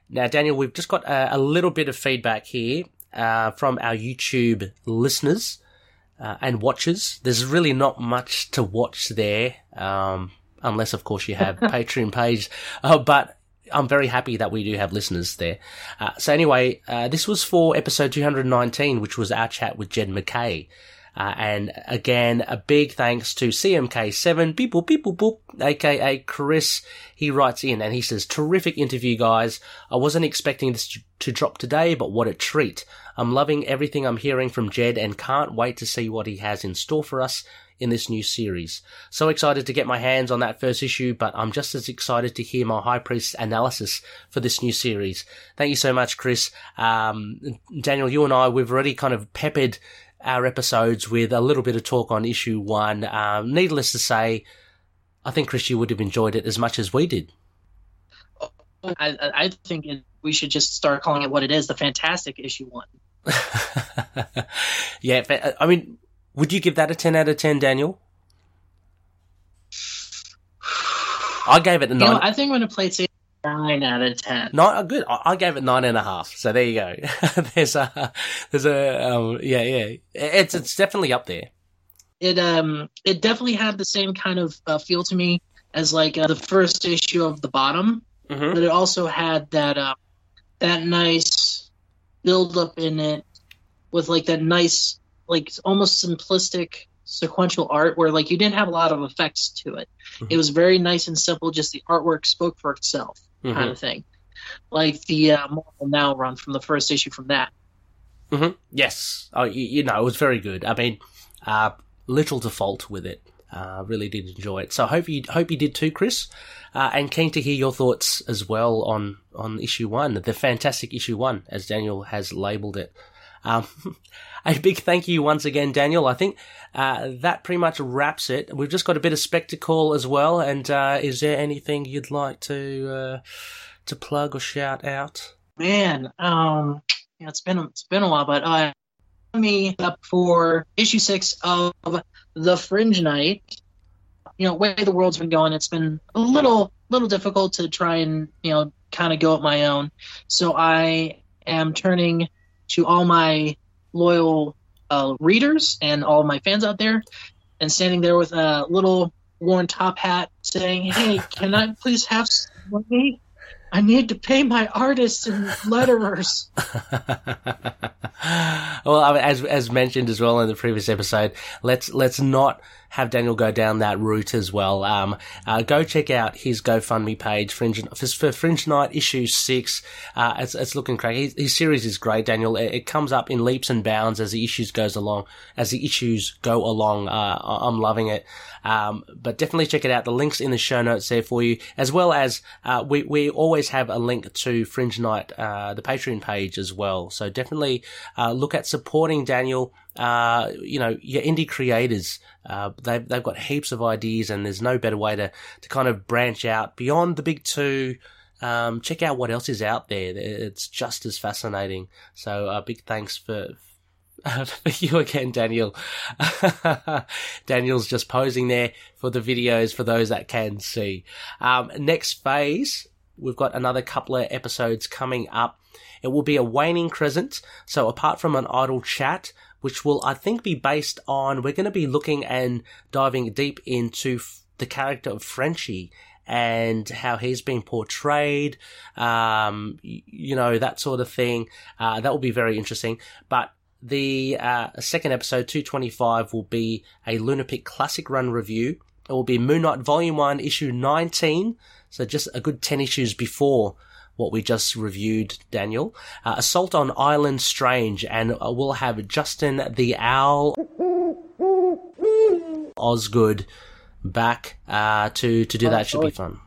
Now, Daniel, we've just got a, a little bit of feedback here uh, from our YouTube listeners uh, and watchers. There's really not much to watch there. Um, unless of course you have [laughs] Patreon page. Uh, but I'm very happy that we do have listeners there. Uh, so anyway, uh, this was for episode 219, which was our chat with Jed MacKay. Uh, and again, a big thanks to CMK7, beep boop, beep boop, aka Chris. He writes in and he says, terrific interview, guys. I wasn't expecting this to drop today, but what a treat. I'm loving everything I'm hearing from Jed and can't wait to see what he has in store for us in this new series. So excited to get my hands on that first issue, but I'm just as excited to hear my High Priest analysis for this new series. Thank you so much, Chris. Um, Daniel, you and I, we've already kind of peppered our episodes with a little bit of talk on issue one. Um, needless to say, I think Chris, you would have enjoyed it as much as we did. I, I think it, we should just start calling it what it is the fantastic issue one. [laughs] yeah, I mean, would you give that a 10 out of 10, Daniel? I gave it a 9. You know, I think I'm going to play it 9 out of 10. Not uh, good. I, gave it nine and a half. So there you go. [laughs] there's a, there's a, um, yeah, yeah. It's, it's definitely up there. It, um, it definitely had the same kind of uh, feel to me as like uh, the first issue of the bottom, mm-hmm. but it also had that, uh, that nice build up in it with like that nice like almost simplistic sequential art where like you didn't have a lot of effects to it. Mm-hmm. It was very nice and simple. Just the artwork spoke for itself, mm-hmm. kind of thing. Like the uh, Marvel Now run from the first issue from that. Mm-hmm. Yes, oh, you, you, know, it was very good. I mean, uh, little to fault with it. Uh, really did enjoy it. So I hope you hope you did too, Chris. Uh, and keen to hear your thoughts as well on on issue one, the fantastic issue one, as Daniel has labelled it. Um, [laughs] a big thank you once again, Daniel. I think uh, that pretty much wraps it. We've just got a bit of spectacle as well. And uh, is there anything you'd like to uh, to plug or shout out? Man, um, yeah, it's been it's been a while, but uh, me up for issue six of the Fringe Night. You know, way the world's been going, it's been a little little difficult to try and you know kind of go at my own. So I am turning to all my loyal uh, readers and all my fans out there, and standing there with a little worn top hat, saying, "Hey, can I please have some money? I need to pay my artists and letterers." [laughs] well, as as mentioned as well in the previous episode, let's let's not have Daniel go down that route as well. Um, uh, go check out his GoFundMe page, Fringe, for Fringe Night issue six. Uh, it's, it's looking great. His, his, series is great, Daniel. It, it, comes up in leaps and bounds as the issues goes along, as the issues go along. Uh, I'm loving it. Um, but definitely check it out. The links in the show notes there for you, as well as, uh, we, we always have a link to Fringe Night, uh, the Patreon page as well. So definitely, uh, look at supporting Daniel uh, you know, your indie creators, uh, they've, they've got heaps of ideas and there's no better way to, to kind of branch out beyond the big two. Um, check out what else is out there. It's just as fascinating. So, uh, big thanks for, [laughs] for you again, Daniel. [laughs] Daniel's just posing there for the videos for those that can see. Um, next phase, we've got another couple of episodes coming up. It will be a waning crescent. So apart from an idle chat, which will, I think, be based on, we're going to be looking and diving deep into f- the character of Frenchie and how he's been portrayed, um, you know, that sort of thing. Uh, that will be very interesting. But the uh, second episode, 225, will be a Lunapic Classic Run review. It will be Moon Knight Volume 1, Issue 19. So just a good 10 issues before what we just reviewed, Daniel. Uh, Assault on Island Strange, and uh, we'll have Justin the Owl Osgood back uh, to to do that. Should be fun.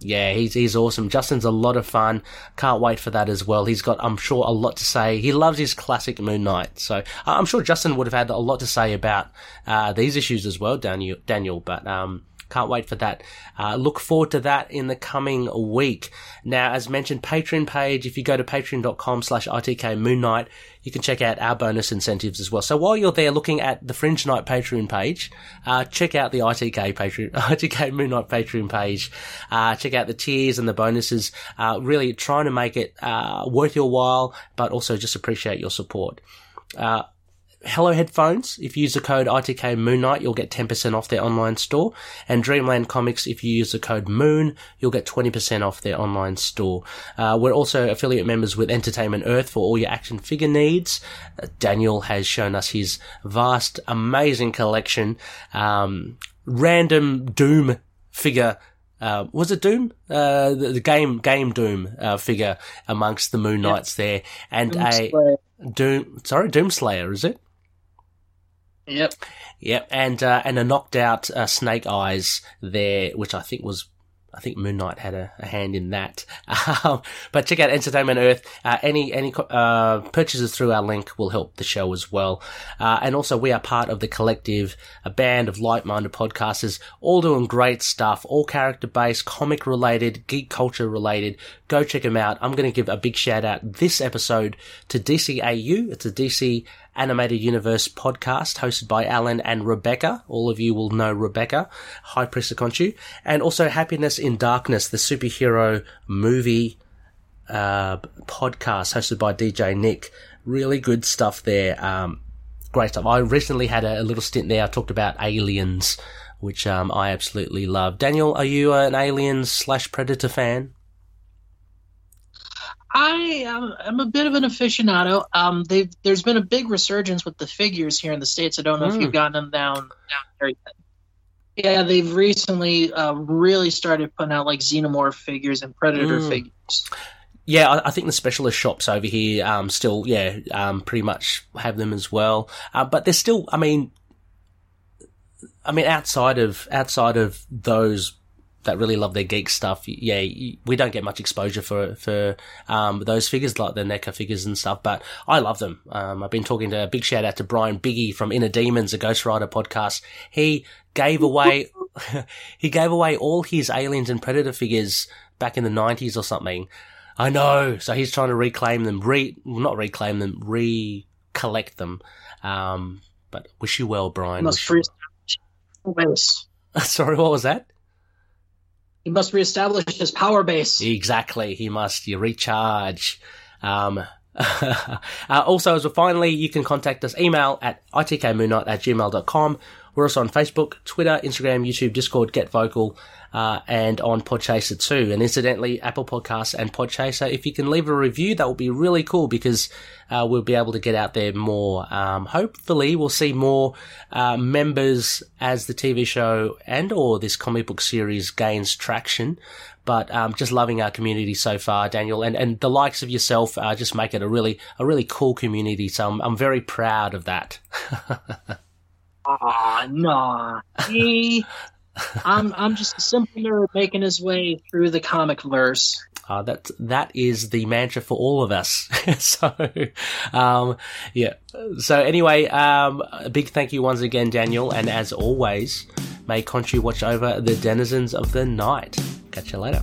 Yeah, he's he's awesome. Justin's a lot of fun. Can't wait for that as well. He's got, I'm sure, a lot to say. He loves his classic Moon Knight, so uh, I'm sure Justin would have had a lot to say about uh, these issues as well, Daniel. Daniel, but um, can't wait for that. Uh, look forward to that in the coming week. Now, as mentioned, Patreon page, if you go to patreon.com slash ITK Moon Knight, you can check out our bonus incentives as well. So while you're there looking at the Fringe Night Patreon page, uh, check out the ITK Patreon, [laughs] ITK Moon Knight Patreon page. Uh, check out the tiers and the bonuses. Uh, really trying to make it, uh, worth your while, but also just appreciate your support. Hello Headphones, if you use the code ITK Moon Knight, you'll get 10% off their online store. And Dreamland Comics, if you use the code MOON, you'll get 20% off their online store. Uh, we're also affiliate members with Entertainment Earth for all your action figure needs. Uh, Daniel has shown us his vast, amazing collection. Um, random Doom figure uh, was it Doom? Uh, the, the, game, game Doom, uh, figure amongst the Moon Knights there. And Doom a Slayer. Doom, sorry, Doomslayer, is it? Yep. Yep, and uh, and a knocked out uh, Snake Eyes there, which I think was I think Moon Knight had a, a hand in that. [laughs] Um, but check out Entertainment Earth. Uh, any any uh, purchases through our link will help the show as well. Uh, and also, we are part of the collective, a band of like-minded podcasters, all doing great stuff, all character-based, comic-related, geek culture-related. Go check them out. I'm going to give a big shout out this episode to DCAU. It's a DC Animated Universe podcast hosted by Alan and Rebecca. All of you will know Rebecca, High Priestess Khonshu. And also Happiness in Darkness, the superhero movie uh, podcast hosted by DJ Nick. Really good stuff there. Um, great stuff. I recently had a, a, little stint there. I talked about aliens, which um, I absolutely love. Daniel, are you an aliens slash predator fan? I am I'm a bit of an aficionado. Um, there's been a big resurgence with the figures here in the states. I don't know mm. if you've hmm. gotten them down down. Yeah, they've recently uh, really started putting out like xenomorph figures and predator mm. figures. Yeah, I, I, think the specialist shops over here um, still, yeah, um, pretty much have them as well. Uh, but there's still, I mean, I mean, outside of outside of those that really love their geek stuff, yeah, we don't get much exposure for for um, those figures like the NECA figures and stuff. But I love them. Um, I've been talking to a big shout out to Brian Biggie from Inner Demons, a Ghost Rider podcast. He gave away [laughs] he gave away all his Aliens and Predator figures back in the nineties or something. I know. So he's trying to reclaim them, re not reclaim them, recollect them. Um, but wish you well, Brian. Reestablish [laughs] Sorry, what was that? He must reestablish his power base. Exactly. He must recharge. Um, [laughs] uh, also, as well, finally, you can contact us email at itkmoonnight at gmail.com. We're also on Facebook, Twitter, Instagram, YouTube, Discord, Get Vocal, uh, and on Podchaser too. And incidentally, Apple Podcasts and Podchaser, if you can leave a review, that would be really cool because uh, we'll be able to get out there more. Um, hopefully, we'll see more uh, members as the TV show and or this comic book series gains traction. But um, just loving our community so far, Daniel, and, and the likes of yourself uh, just make it a really a really cool community. So I'm I'm very proud of that. [laughs] Ah, no. [laughs] I'm I'm just a simple nerd making his way through the comic verse. Uh, that that is the mantra for all of us. [laughs] so, um, yeah. So anyway, um, a big thank you once again, Daniel, and as always, may Khonshu watch over the denizens of the night. Catch you later.